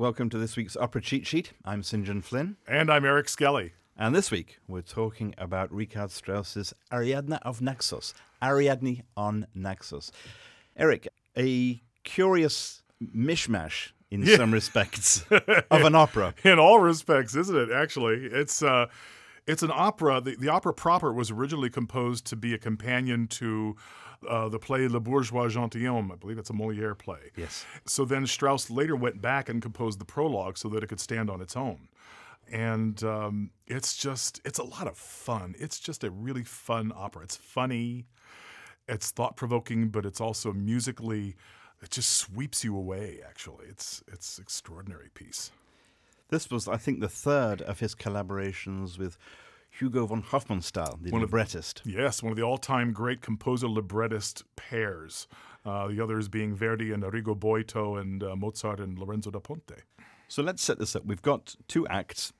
Welcome to this week's Opera Cheat Sheet. I'm St. John Flynn. And I'm Eric Skelly. And this week we're talking about Richard Strauss's Ariadne auf Naxos. Ariadne on Naxos. Eric, a curious mishmash in yeah. some respects of an opera. In all respects, isn't it? Actually, it's uh, it's an opera. The, the opera proper was originally composed to be a companion to uh, the play Le Bourgeois Gentilhomme. I believe it's a Moliere play. Yes. So then Strauss later went back and composed the prologue so that it could stand on its own. And um, it's just, it's a lot of fun. It's just a really fun opera. It's funny, it's thought provoking, but it's also musically, it just sweeps you away, actually. It's, it's extraordinary piece. This was, I think, the third of his collaborations with Hugo von Hofmannsthal, the one librettist. Of, yes, one of the all-time great composer-librettist pairs. Uh, the others being Verdi and Arrigo Boito and uh, Mozart and Lorenzo da Ponte. So let's set this up. We've got two acts.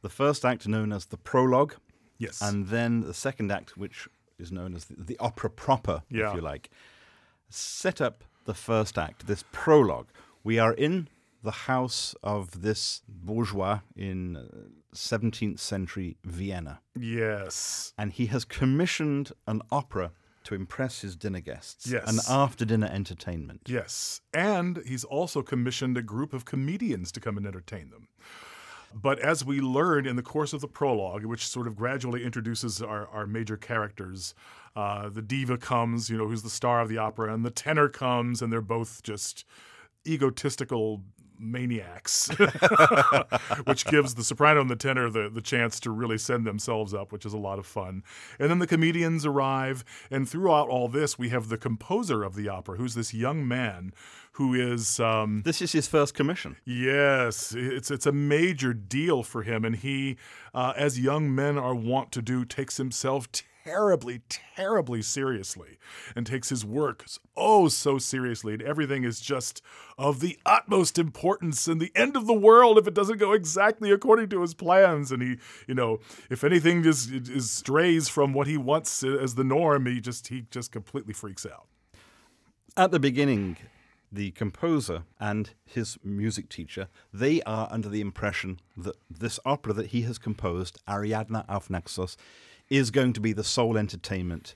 The first act known as the prologue. Yes. And then the second act, which is known as the, the opera proper, yeah. if you like. Set up the first act, this prologue. We are in the house of this bourgeois in 17th uh, century Vienna. Yes. And he has commissioned an opera to impress his dinner guests. Yes. An after dinner entertainment. Yes. And he's also commissioned a group of comedians to come and entertain them. But as we learn in the course of the prologue, which sort of gradually introduces our, our major characters, uh, the diva comes, you know, who's the star of the opera, and the tenor comes, and they're both just egotistical maniacs, which gives the soprano and the tenor the, the chance to really send themselves up, which is a lot of fun. And then the comedians arrive, and throughout all this, we have the composer of the opera, who's this young man who is. Um, this is his first commission. Yes, it's it's a major deal for him, and he, uh, as young men are wont to do, takes himself terribly, terribly seriously and takes his work oh so seriously. And everything is just of the utmost importance and the end of the world if it doesn't go exactly according to his plans. And he, you know, if anything just is strays from what he wants as the norm, he just he just completely freaks out. At the beginning, the composer and his music teacher, they are under the impression that this opera that he has composed, Ariadne auf Naxos, is going to be the sole entertainment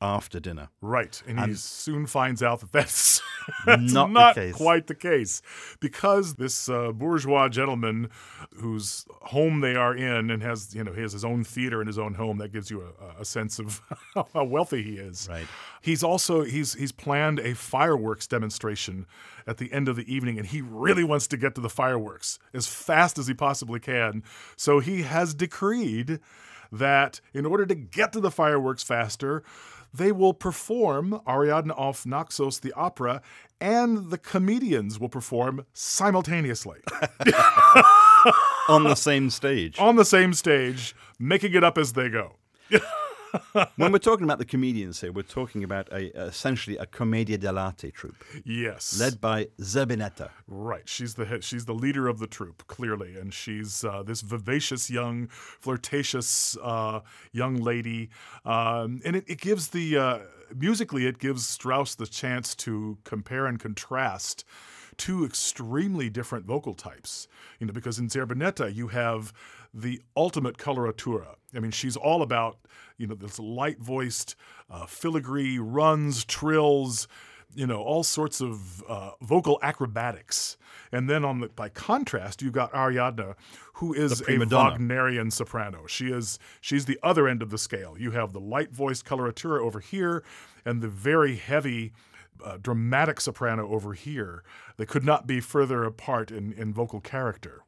after dinner. Right. And, and he soon finds out that that's, that's not, not the quite the case. Because this uh, bourgeois gentleman whose home they are in and has, you know, he has his own theater in his own home, that gives you a, a sense of how wealthy he is. Right. He's also he's he's planned a fireworks demonstration at the end of the evening and he really wants to get to the fireworks as fast as he possibly can. So he has decreed that in order to get to the fireworks faster, they will perform Ariadne auf Naxos, the opera, and the comedians will perform simultaneously. On the same stage. On the same stage, making it up as they go. when we're talking about the comedians here, we're talking about a essentially a commedia dell'arte troupe. Yes, led by Zerbinetta. Right, she's the head, she's the leader of the troupe clearly, and she's uh, this vivacious young, flirtatious uh, young lady, um, and it, it, gives the uh, musically it gives Strauss the chance to compare and contrast two extremely different vocal types. You know, because in Zerbinetta you have the ultimate coloratura. I mean, she's all about you know this light voiced uh, filigree runs, trills, you know all sorts of uh, vocal acrobatics. And then on the by contrast, you've got Ariadne, who is a Wagnerian soprano. She is she's the other end of the scale. You have the light voiced coloratura over here, and the very heavy. Uh, dramatic soprano over here. They could not be further apart in, in vocal character.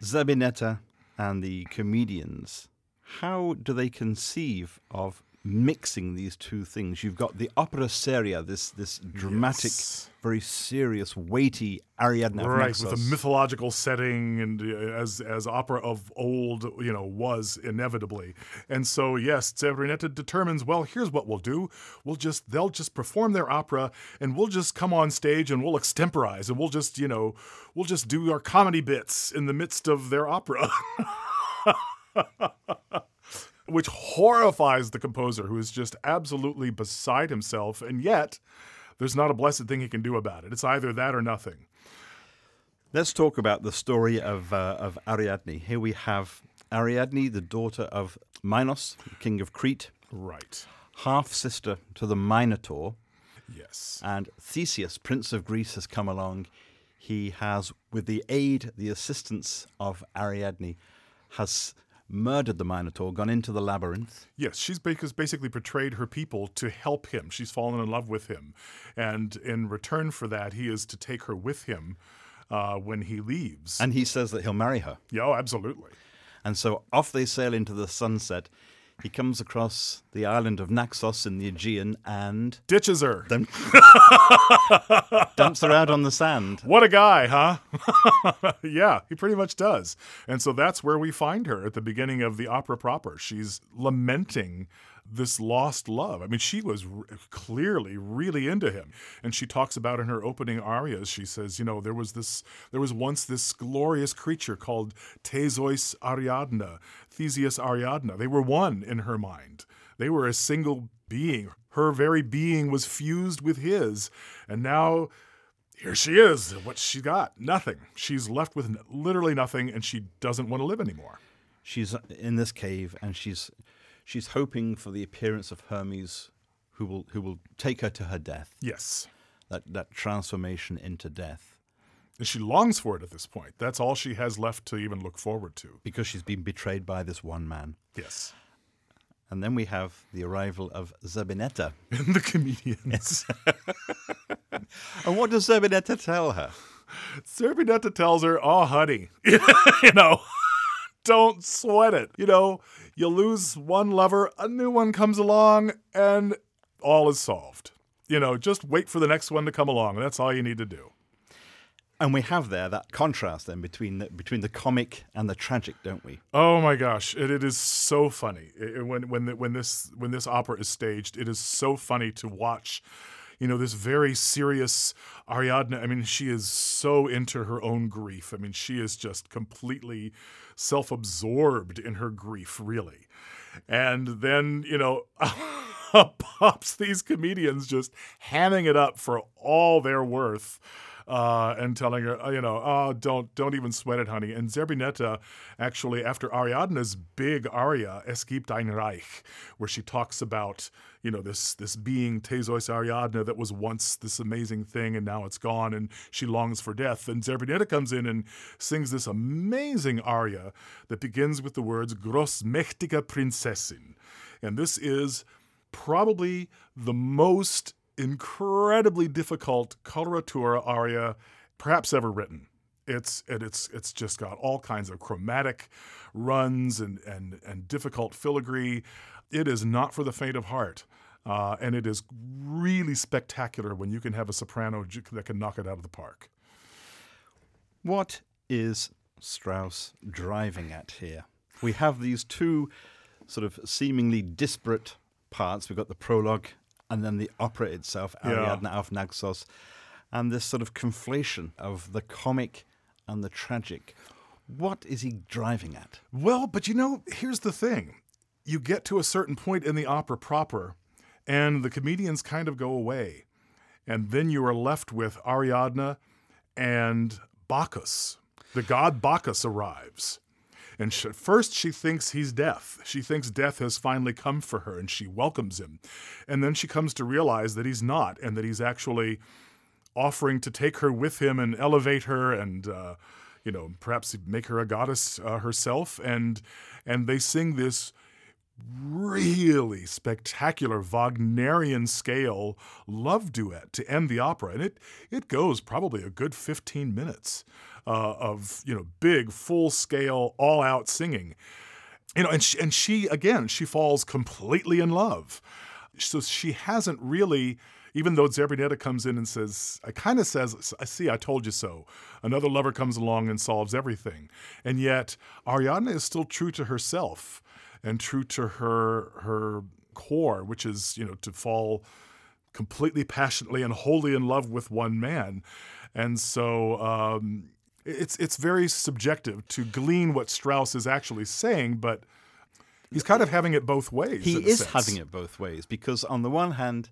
Zerbinetta and the comedians, how do they conceive of mixing these two things? You've got the opera seria, this this dramatic, yes. very serious, weighty Ariadne right, with a mythological setting, and uh, as as opera of old, you know, was inevitably. And so, yes, Zerbinetta determines. Well, here's what we'll do: we'll just they'll just perform their opera, and we'll just come on stage and we'll extemporize, and we'll just you know we'll just do our comedy bits in the midst of their opera. Which horrifies the composer, who is just absolutely beside himself, and yet there's not a blessed thing he can do about it. It's either that or nothing. Let's talk about the story of, uh, of Ariadne. Here we have Ariadne, the daughter of Minos, king of Crete, Right. half sister to the Minotaur, Yes. and Theseus, prince of Greece, has come along. He has, with the aid, the assistance of Ariadne, has murdered the Minotaur, gone into the labyrinth. Yes, she's basically betrayed her people to help him. She's fallen in love with him, and in return for that, he is to take her with him uh, when he leaves. And he says that he'll marry her. yeah, oh, absolutely. And so off they sail into the sunset. He comes across the island of Naxos in the Aegean and Ditches her. then dumps her out on the sand. What a guy, huh? yeah, he pretty much does. And so that's where we find her at the beginning of the opera proper. She's lamenting this lost love. I mean, she was clearly really into him. And she talks about in her opening arias, she says, you know, there was this there was once this glorious creature called Theseus Ariadne, Theseus Ariadne. They were one in her mind. They were a single being. Her very being was fused with his. And now here she is. What she got? Nothing. She's left with literally nothing, and she doesn't want to live anymore. She's in this cave and she's she's hoping for the appearance of Hermes who will who will take her to her death. Yes. That that transformation into death. And she longs for it at this point. That's all she has left to even look forward to. Because she's been betrayed by this one man. Yes. And then we have the arrival of Zerbinetta. And the comedians. And what does Zerbinetta tell her? Zerbinetta tells her, Oh, honey, you know, don't sweat it. You know, you lose one lover, a new one comes along, and all is solved. You know, just wait for the next one to come along. That's all you need to do. And we have there that contrast then between the, between the comic and the tragic, don't we? Oh my gosh, it, it is so funny It- when when the, when this when this opera is staged. It is so funny to watch. You know this very serious Ariadne. I mean, she is so into her own grief. I mean, she is just completely self-absorbed in her grief, really. And then you know, pops these comedians just hamming it up for all they're worth uh, and telling her, you know, oh, don't don't even sweat it, honey. And Zerbinetta actually, after Ariadne's big aria, Es gibt ein Reich, where she talks about, you know, this this being Theseus Ariadne that was once this amazing thing and now it's gone and she longs for death. And Zerbinetta comes in and sings this amazing aria that begins with the words Großmächtige Prinzessin. And this is probably the most incredibly difficult coloratura aria perhaps ever written. It's it's it's just got all kinds of chromatic runs and and and difficult filigree. It is not for the faint of heart. Uh, and it is really spectacular when you can have a soprano that can knock it out of the park. What is Strauss driving at here? We have these two sort of seemingly disparate parts. We've got the prologue and then the opera itself, Yeah. Ariadne auf Naxos, and this sort of conflation of the comic and the tragic. What is he driving at? Well, but you know, here's the thing. You get to a certain point in the opera proper, and the comedians kind of go away. And then you are left with Ariadne and Bacchus. The god Bacchus arrives. And sh at first, she thinks he's death. She thinks death has finally come for her, and she welcomes him. And then she comes to realize that he's not, and that he's actually offering to take her with him and elevate her and uh, you know perhaps make her a goddess uh, herself and and they sing this really spectacular Wagnerian scale love duet to end the opera and it it goes probably a good 15 minutes uh, of you know big full scale all out singing you know and she, and she again she falls completely in love so she hasn't really even though Zerbinetta comes in and says, I kind of says, I see, I told you so. Another lover comes along and solves everything. And yet, Ariadne is still true to herself and true to her her core, which is, you know, to fall completely passionately and wholly in love with one man. And so um, it's it's very subjective to glean what Strauss is actually saying, but he's kind of having it both ways. He is having it both ways because, on the one hand,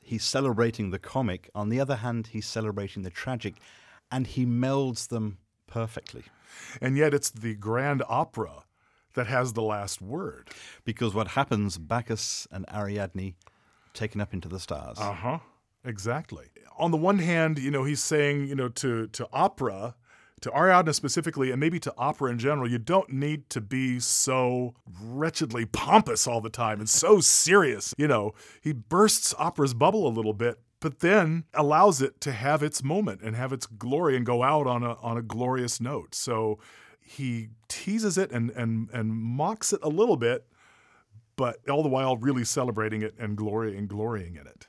he's celebrating the comic, on the other hand, he's celebrating the tragic. and he melds them perfectly. And yet it's the grand opera that has the last word. Because what happens, Bacchus and Ariadne taken up into the stars. Uh huh. Exactly. On the one hand, you know, he's saying, you know, to to opera, to Ariadne specifically, and maybe to opera in general, you don't need to be so wretchedly pompous all the time and so serious. You know, he bursts opera's bubble a little bit, but then allows it to have its moment and have its glory and go out on a on a glorious note. So he teases it and and and mocks it a little bit, but all the while really celebrating it and glory and glorying in it.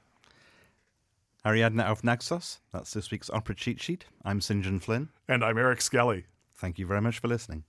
Ariadne auf Naxos, that's this week's opera cheat sheet. I'm St. John Flynn. And I'm Eric Skelly. Thank you very much for listening.